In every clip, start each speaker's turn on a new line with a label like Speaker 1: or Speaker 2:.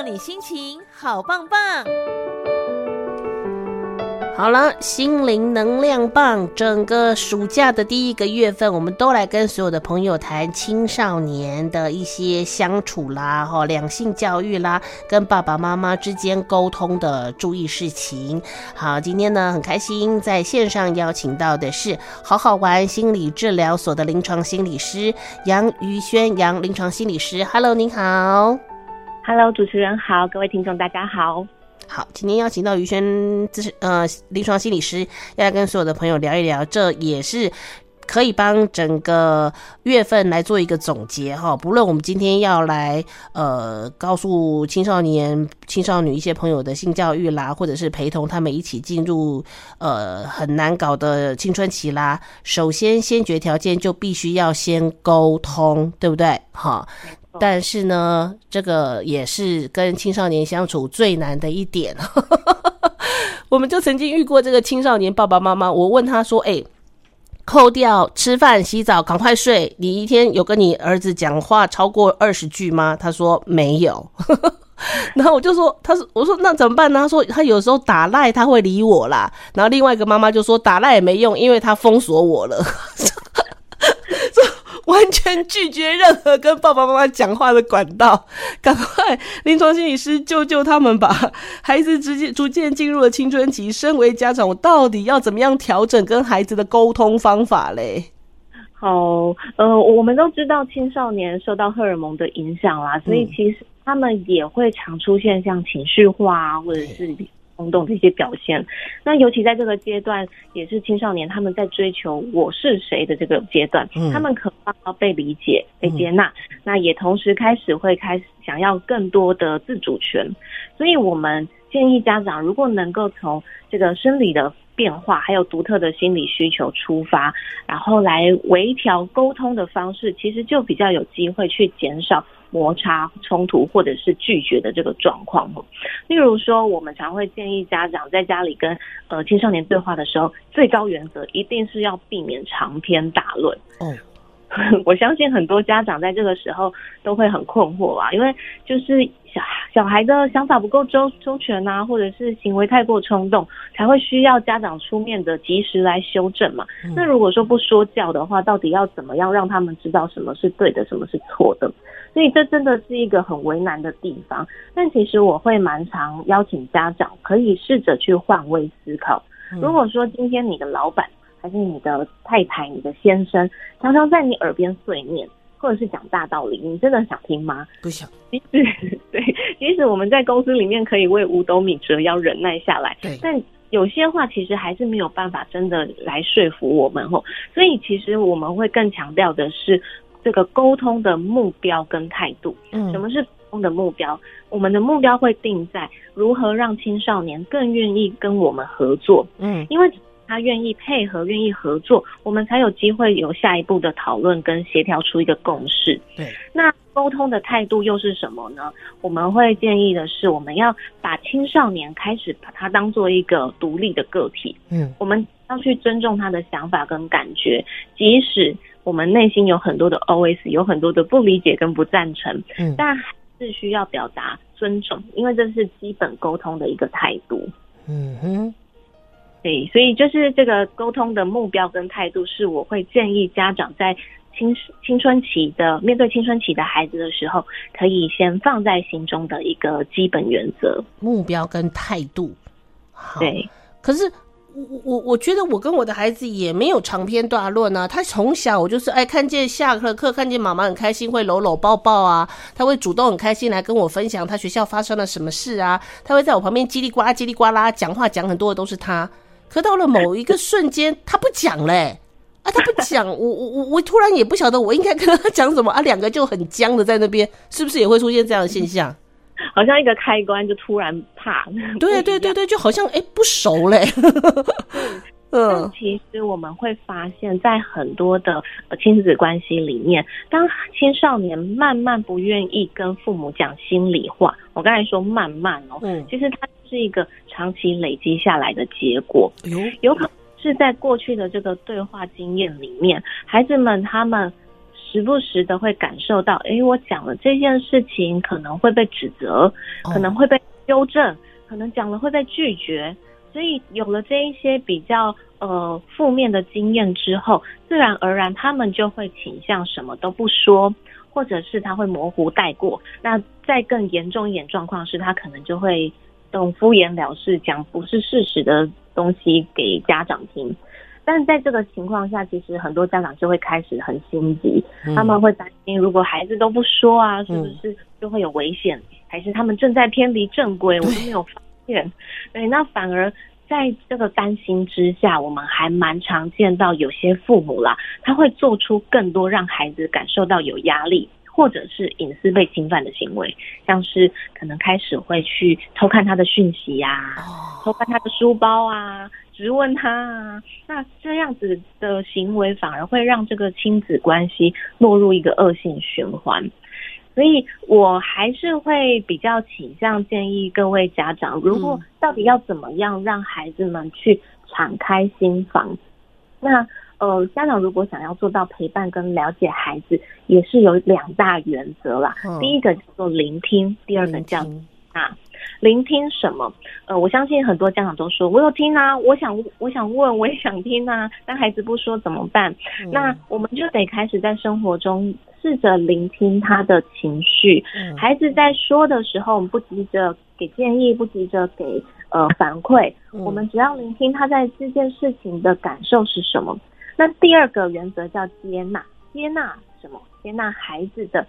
Speaker 1: 让你心情好棒棒。
Speaker 2: 好了，心灵能量棒。整个暑假的第一个月份，我们都来跟所有的朋友谈青少年的一些相处啦，哈，两性教育啦，跟爸爸妈妈之间沟通的注意事情。好，今天呢很开心，在线上邀请到的是好好玩心理治疗所的临床心理师杨瑜萱，杨临床心理师。Hello，您好。
Speaker 3: Hello，主持人好，各位听众大家好。
Speaker 2: 好，今天邀请到瑜萱，这是呃临床心理师，要来跟所有的朋友聊一聊，这也是可以帮整个月份来做一个总结哈。不论我们今天要来呃告诉青少年、青少女一些朋友的性教育啦，或者是陪同他们一起进入呃很难搞的青春期啦，首先先决条件就必须要先沟通，对不对？哈。但是呢，这个也是跟青少年相处最难的一点。我们就曾经遇过这个青少年爸爸妈妈，我问他说：“哎，扣掉吃饭、洗澡、赶快睡，你一天有跟你儿子讲话超过二十句吗？”他说没有。然后我就说：“他说，我说那怎么办呢？”他说：“他有时候打赖他会理我啦。”然后另外一个妈妈就说：“打赖也没用，因为他封锁我了。” 完全拒绝任何跟爸爸妈妈讲话的管道，赶快临床心理师救救他们吧！孩子直接逐渐进入了青春期，身为家长，我到底要怎么样调整跟孩子的沟通方法嘞？
Speaker 3: 好，呃，我们都知道青少年受到荷尔蒙的影响啦，所以其实他们也会常出现像情绪化啊，或者是。冲动的一些表现，那尤其在这个阶段，也是青少年他们在追求我是谁的这个阶段，他们渴望要被理解、被接纳，那也同时开始会开始想要更多的自主权，所以我们建议家长，如果能够从这个生理的变化，还有独特的心理需求出发，然后来微调沟通的方式，其实就比较有机会去减少。摩擦、冲突或者是拒绝的这个状况，例如说，我们常会建议家长在家里跟呃青少年对话的时候，最高原则一定是要避免长篇大论。嗯。我相信很多家长在这个时候都会很困惑啊，因为就是小小孩的想法不够周周全啊，或者是行为太过冲动，才会需要家长出面的及时来修正嘛。那如果说不说教的话，到底要怎么样让他们知道什么是对的，什么是错的？所以这真的是一个很为难的地方。但其实我会蛮常邀请家长可以试着去换位思考。如果说今天你的老板，还是你的太太、你的先生常常在你耳边碎念，或者是讲大道理，你真的想听吗？
Speaker 2: 不想。
Speaker 3: 即使 对，即使我们在公司里面可以为五斗米折腰忍耐下来，对，但有些话其实还是没有办法真的来说服我们吼。所以其实我们会更强调的是这个沟通的目标跟态度。嗯，什么是沟通的目标？我们的目标会定在如何让青少年更愿意跟我们合作。嗯，因为。他愿意配合，愿意合作，我们才有机会有下一步的讨论跟协调出一个共识。对，那沟通的态度又是什么呢？我们会建议的是，我们要把青少年开始把他当做一个独立的个体。嗯，我们要去尊重他的想法跟感觉，即使我们内心有很多的 OS，有很多的不理解跟不赞成，嗯，但还是需要表达尊重，因为这是基本沟通的一个态度。嗯哼。对，所以就是这个沟通的目标跟态度，是我会建议家长在青青春期的面对青春期的孩子的时候，可以先放在心中的一个基本原则。
Speaker 2: 目标跟态度，好。
Speaker 3: 对。
Speaker 2: 可是我我我觉得我跟我的孩子也没有长篇大论啊。他从小我就是哎，看见下课课看见妈妈很开心，会搂搂抱抱啊。他会主动很开心来跟我分享他学校发生了什么事啊。他会在我旁边叽里呱啦叽里呱啦讲话，讲很多的都是他。可到了某一个瞬间，他不讲嘞、欸，啊，他不讲，我我我我突然也不晓得我应该跟他讲什么啊，两个就很僵的在那边，是不是也会出现这样的现象？
Speaker 3: 好像一个开关就突然啪，
Speaker 2: 对对对对，就好像哎、欸、不熟嘞、欸。
Speaker 3: 嗯，其实我们会发现，在很多的亲子关系里面，当青少年慢慢不愿意跟父母讲心里话，我刚才说慢慢哦，嗯，其实它是一个长期累积下来的结果，有有可能是在过去的这个对话经验里面，孩子们他们时不时的会感受到，诶，我讲了这件事情可能会被指责，可能会被纠正，可能讲了会被拒绝，所以有了这一些比较呃负面的经验之后，自然而然他们就会倾向什么都不说，或者是他会模糊带过。那再更严重一点状况是，他可能就会用敷衍了事，讲不是事实的东西给家长听。但在这个情况下，其实很多家长就会开始很心急，他们会担心，如果孩子都不说啊，是不是就会有危险？还是他们正在偏离正规，我都没有现？对，那反而在这个担心之下，我们还蛮常见到有些父母啦，他会做出更多让孩子感受到有压力，或者是隐私被侵犯的行为，像是可能开始会去偷看他的讯息呀、啊，偷看他的书包啊。质问他啊，那这样子的行为反而会让这个亲子关系落入一个恶性循环，所以我还是会比较倾向建议各位家长，如果到底要怎么样让孩子们去敞开心房，那呃，家长如果想要做到陪伴跟了解孩子，也是有两大原则啦。第一个叫做聆听，第二个叫啊。聆听什么？呃，我相信很多家长都说，我有听啊，我想，我想问，我也想听啊，但孩子不说怎么办？嗯、那我们就得开始在生活中试着聆听他的情绪。嗯、孩子在说的时候，我们不急着给建议，不急着给呃反馈，嗯、我们只要聆听他在这件事情的感受是什么。那第二个原则叫接纳，接纳什么？接纳孩子的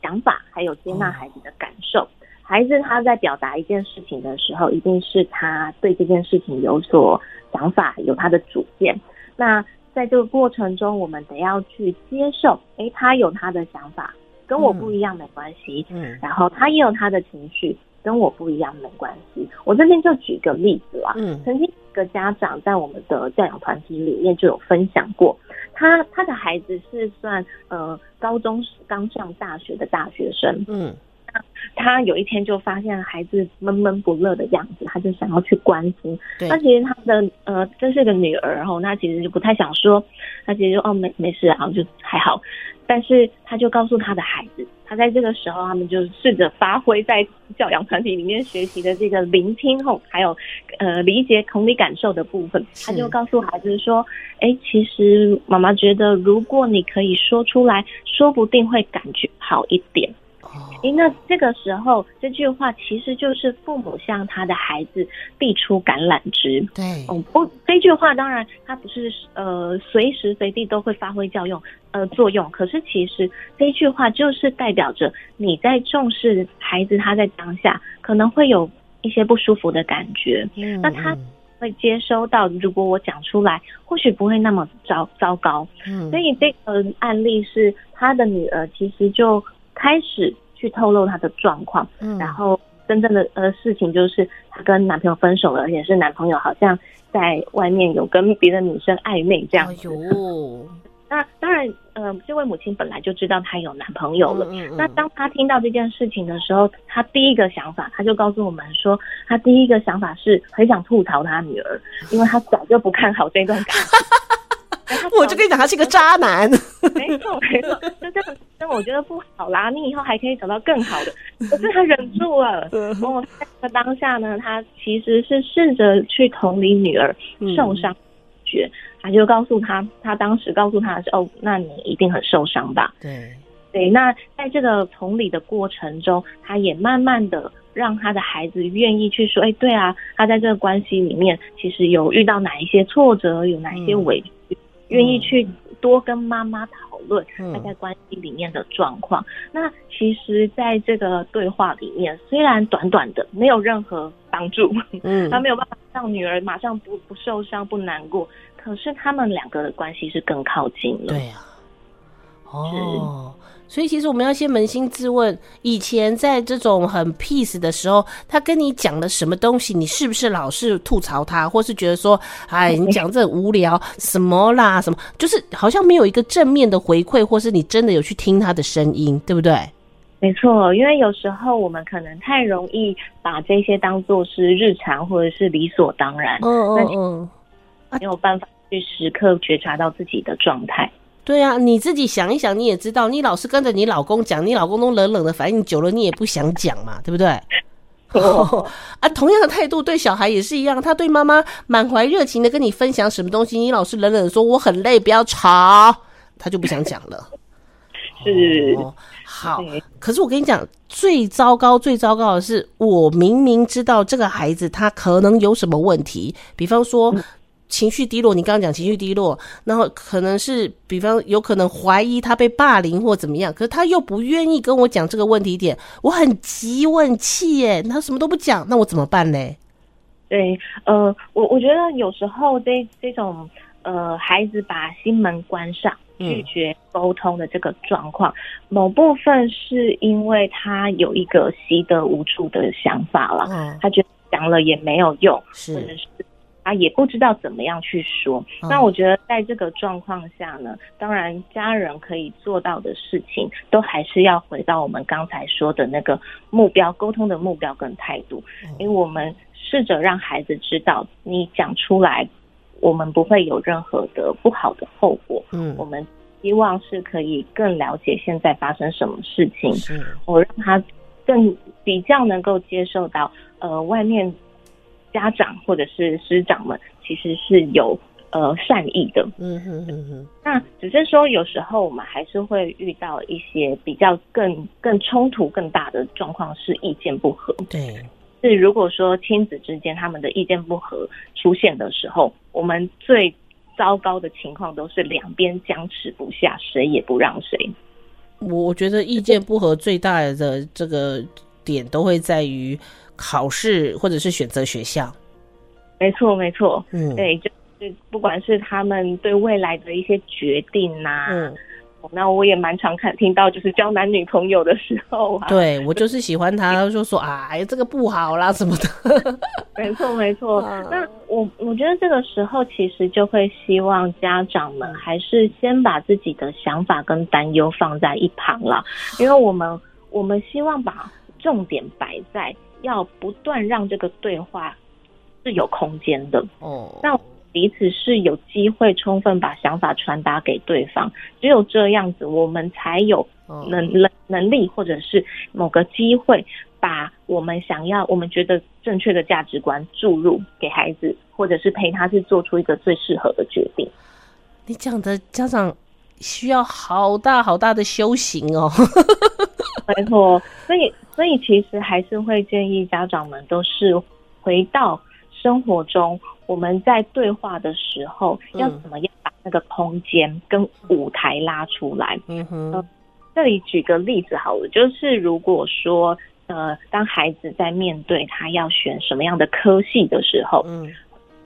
Speaker 3: 想法，还有接纳孩子的感受。嗯孩子他在表达一件事情的时候，一定是他对这件事情有所想法，有他的主见。那在这个过程中，我们得要去接受，诶，他有他的想法，跟我不一样没关系。嗯，然后他也有他的情绪，跟我不一样没关系。我这边就举个例子啊，嗯，曾经一个家长在我们的教养团体里面就有分享过，他他的孩子是算呃高中刚上大学的大学生，嗯。他有一天就发现孩子闷闷不乐的样子，他就想要去关心。对那其实他的呃，这是个女儿哦，那其实就不太想说。他其实就哦没没事，然后就还好。但是他就告诉他的孩子，他在这个时候，他们就试着发挥在教养团体里面学习的这个聆听后，还有呃理解同理感受的部分。他就告诉孩子说：“哎是，其实妈妈觉得，如果你可以说出来，说不定会感觉好一点。”诶，那这个时候，这句话其实就是父母向他的孩子递出橄榄枝。对，哦不，这句话当然它不是呃随时随地都会发挥效用呃作用，可是其实这句话就是代表着你在重视孩子，他在当下可能会有一些不舒服的感觉。嗯，那他会接收到，如果我讲出来，或许不会那么糟糟糕。嗯，所以这个案例是他的女儿其实就开始。去透露她的状况，嗯，然后真正的呃事情就是她跟男朋友分手了，而且是男朋友好像在外面有跟别的女生暧昧这样子。哎，那当然，呃，这位母亲本来就知道她有男朋友了。嗯嗯。那当她听到这件事情的时候，她第一个想法，她就告诉我们说，她第一个想法是很想吐槽她女儿，因为她早就不看好这段感情。
Speaker 2: 我就跟你讲，他是个渣男。
Speaker 3: 没错，没错，就这样，但我觉得不好啦。你以后还可以找到更好的。可是他忍住了。我，在这个当下呢，他其实是试着去同理女儿受伤，他就告诉他，他当时告诉他的是：哦，那你一定很受伤吧？对，对。那在这个同理的过程中，他也慢慢的让他的孩子愿意去说：哎，对啊，他在这个关系里面，其实有遇到哪一些挫折，有哪一些委屈。嗯愿意去多跟妈妈讨论他在关系里面的状况。嗯、那其实，在这个对话里面，虽然短短的，没有任何帮助，嗯，他没有办法让女儿马上不不受伤、不难过，可是他们两个的关系是更靠近了。
Speaker 2: 对啊，哦。所以其实我们要先扪心自问，以前在这种很 peace 的时候，他跟你讲的什么东西，你是不是老是吐槽他，或是觉得说，哎，你讲这无聊什么啦，什么，就是好像没有一个正面的回馈，或是你真的有去听他的声音，对不对？
Speaker 3: 没错，因为有时候我们可能太容易把这些当做是日常或者是理所当然，嗯嗯嗯，没有办法去时刻觉察到自己的状态。
Speaker 2: 对啊，你自己想一想，你也知道，你老是跟着你老公讲，你老公都冷冷的反应久了，你也不想讲嘛，对不对？哦 啊，同样的态度对小孩也是一样，他对妈妈满怀热情的跟你分享什么东西，你老是冷冷的说我很累，不要吵，他就不想讲了。
Speaker 3: 是、
Speaker 2: 哦，好。可是我跟你讲，最糟糕、最糟糕的是，我明明知道这个孩子他可能有什么问题，比方说。嗯情绪低落，你刚刚讲情绪低落，然后可能是，比方有可能怀疑他被霸凌或怎么样，可是他又不愿意跟我讲这个问题点，我很急，我很气耶，他什么都不讲，那我怎么办呢？
Speaker 3: 对，呃，我我觉得有时候这这种呃孩子把心门关上，拒绝沟通的这个状况，嗯、某部分是因为他有一个习得无助的想法了，嗯、他觉得讲了也没有用，
Speaker 2: 是。
Speaker 3: 或者是他也不知道怎么样去说。那我觉得在这个状况下呢，当然家人可以做到的事情，都还是要回到我们刚才说的那个目标，沟通的目标跟态度。因为我们试着让孩子知道，你讲出来，我们不会有任何的不好的后果。嗯，我们希望是可以更了解现在发生什么事情。是，我让他更比较能够接受到，呃，外面。家长或者是师长们其实是有呃善意的，嗯哼嗯哼。那只是说有时候我们还是会遇到一些比较更更冲突更大的状况，是意见不合。
Speaker 2: 对，
Speaker 3: 是如果说亲子之间他们的意见不合出现的时候，我们最糟糕的情况都是两边僵持不下，谁也不让谁。
Speaker 2: 我觉得意见不合最大的这个点都会在于。考试或者是选择学校，
Speaker 3: 没错没错，嗯，对，就是不管是他们对未来的一些决定呐、啊，嗯，那我也蛮常看听到，就是交男女朋友的时候啊，
Speaker 2: 对我就是喜欢他，就说哎，这个不好啦什么的，
Speaker 3: 没 错没错。那我我觉得这个时候其实就会希望家长们还是先把自己的想法跟担忧放在一旁了，因为我们我们希望把重点摆在。要不断让这个对话是有空间的哦，那彼此是有机会充分把想法传达给对方，只有这样子，我们才有能能能力或者是某个机会，把我们想要、我们觉得正确的价值观注入给孩子，或者是陪他去做出一个最适合的决定。
Speaker 2: 你讲的家长需要好大好大的修行哦。
Speaker 3: 没错，所以所以其实还是会建议家长们都是回到生活中，我们在对话的时候要怎么样把那个空间跟舞台拉出来。嗯哼，呃，这里举个例子好了，就是如果说呃，当孩子在面对他要选什么样的科系的时候，嗯，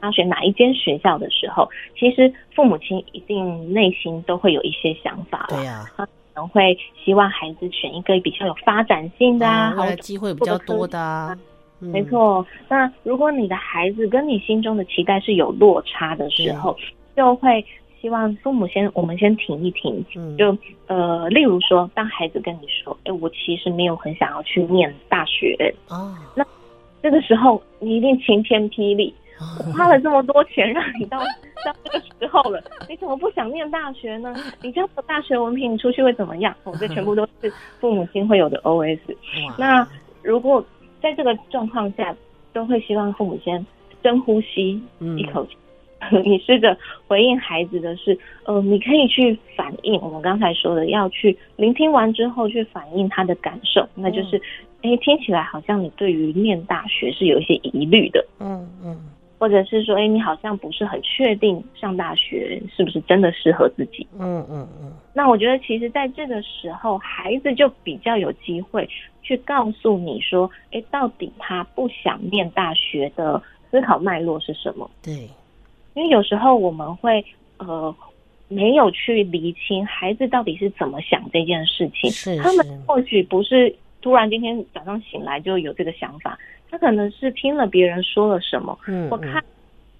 Speaker 3: 他选哪一间学校的时候，其实父母亲一定内心都会有一些想法。对呀。可能会希望孩子选一个比较有发展性的啊，好
Speaker 2: 机会比较多的啊。
Speaker 3: 没错，那如果你的孩子跟你心中的期待是有落差的时候，就会希望父母先我们先停一停。就呃，例如说，当孩子跟你说：“哎，我其实没有很想要去念大学。”哦，那这个时候你一定晴天霹雳。我 花了这么多钱让你到到这个时候了，你怎么不想念大学呢？你这样的大学文凭，你出去会怎么样？我这全部都是父母亲会有的 OS。那如果在这个状况下，都会希望父母先深呼吸一口气，嗯、你试着回应孩子的是，呃，你可以去反映我们刚才说的，要去聆听完之后去反映他的感受，那就是，哎、嗯，听起来好像你对于念大学是有一些疑虑的，嗯嗯。或者是说，哎，你好像不是很确定上大学是不是真的适合自己？嗯嗯嗯。那我觉得，其实在这个时候，孩子就比较有机会去告诉你说，哎，到底他不想念大学的思考脉络是什么？对。因为有时候我们会呃没有去厘清孩子到底是怎么想这件事情。是。他们或许不是突然今天早上醒来就有这个想法。他可能是听了别人说了什么，嗯我、看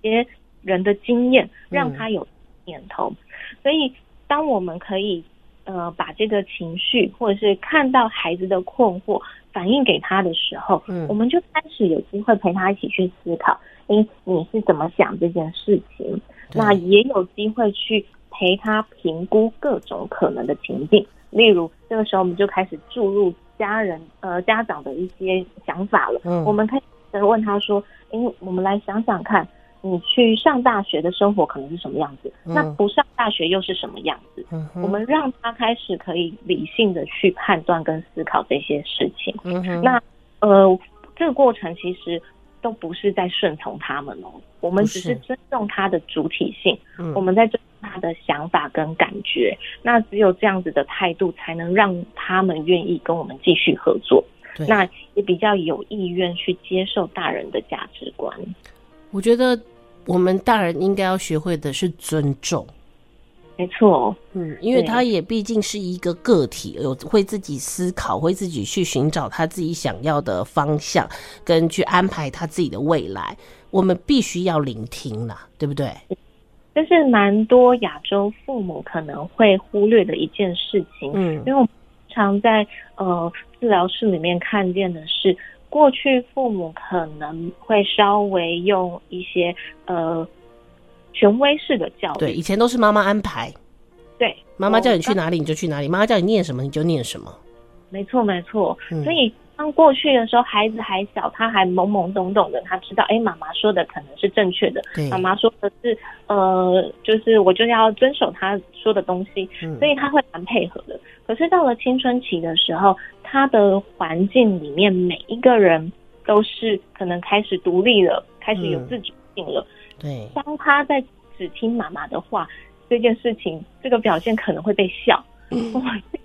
Speaker 3: 别人的经验，让他有念头。嗯、所以，当我们可以呃把这个情绪，或者是看到孩子的困惑反映给他的时候，嗯，我们就开始有机会陪他一起去思考，诶，你是怎么想这件事情？那也有机会去。陪他评估各种可能的情境。例如，这个时候我们就开始注入家人呃家长的一些想法了。嗯，我们可以问他说：“哎，我们来想想看。”你去上大学的生活可能是什么样子？嗯、那不上大学又是什么样子？嗯、我们让他开始可以理性的去判断跟思考这些事情。嗯、那呃，这个过程其实都不是在顺从他们哦，我们只是尊重他的主体性，我们在尊重他的想法跟感觉。嗯、那只有这样子的态度，才能让他们愿意跟我们继续合作。那也比较有意愿去接受大人的价值观。
Speaker 2: 我觉得。我们大人应该要学会的是尊重，
Speaker 3: 没错，
Speaker 2: 嗯，因为他也毕竟是一个个体，有会自己思考，会自己去寻找他自己想要的方向，跟去安排他自己的未来。我们必须要聆听啦，对不对？
Speaker 3: 这是蛮多亚洲父母可能会忽略的一件事情，嗯，因为我们常在呃治疗室里面看见的是。过去父母可能会稍微用一些呃权威式的教育，
Speaker 2: 对，以前都是妈妈安排，
Speaker 3: 对，
Speaker 2: 妈妈叫你去哪里你就去哪里，妈妈叫你念什么你就念什么，
Speaker 3: 没错没错，所以。当过去的时候，孩子还小，他还懵懵懂懂的，他知道，哎，妈妈说的可能是正确的，妈妈说的是，呃，就是我就要遵守他说的东西，所以他会蛮配合的。可是到了青春期的时候，他的环境里面每一个人都是可能开始独立了，开始有自主性了。对，当他在只听妈妈的话，这件事情，这个表现可能会被笑。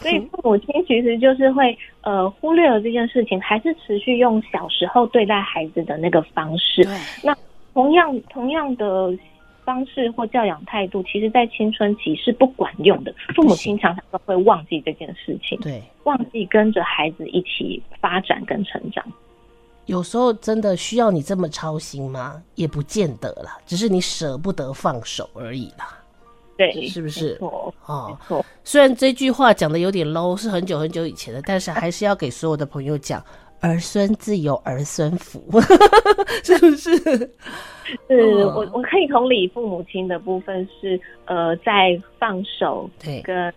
Speaker 3: 所以父母亲其实就是会呃忽略了这件事情，还是持续用小时候对待孩子的那个方式。对，那同样同样的方式或教养态度，其实在青春期是不管用的。父母亲常常都会忘记这件事情，对，忘记跟着孩子一起发展跟成长。
Speaker 2: 有时候真的需要你这么操心吗？也不见得啦，只是你舍不得放手而已啦。
Speaker 3: 对，
Speaker 2: 是不是？
Speaker 3: 哦，
Speaker 2: 错。虽然这句话讲的有点 low，是很久很久以前的，但是还是要给所有的朋友讲：儿孙自有儿孙福，是不是？
Speaker 3: 是我我可以同理父母亲的部分是呃，在放手，对，跟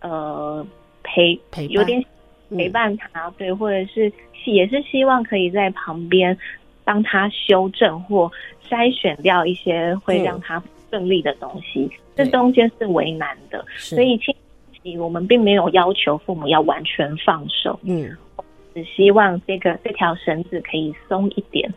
Speaker 3: 呃陪陪有点陪伴他，对，或者是也是希望可以在旁边帮他修正或筛选掉一些会让他顺利的东西。这中间是为难的，所以青春期我们并没有要求父母要完全放手，嗯，只希望这个这条绳子可以松一点。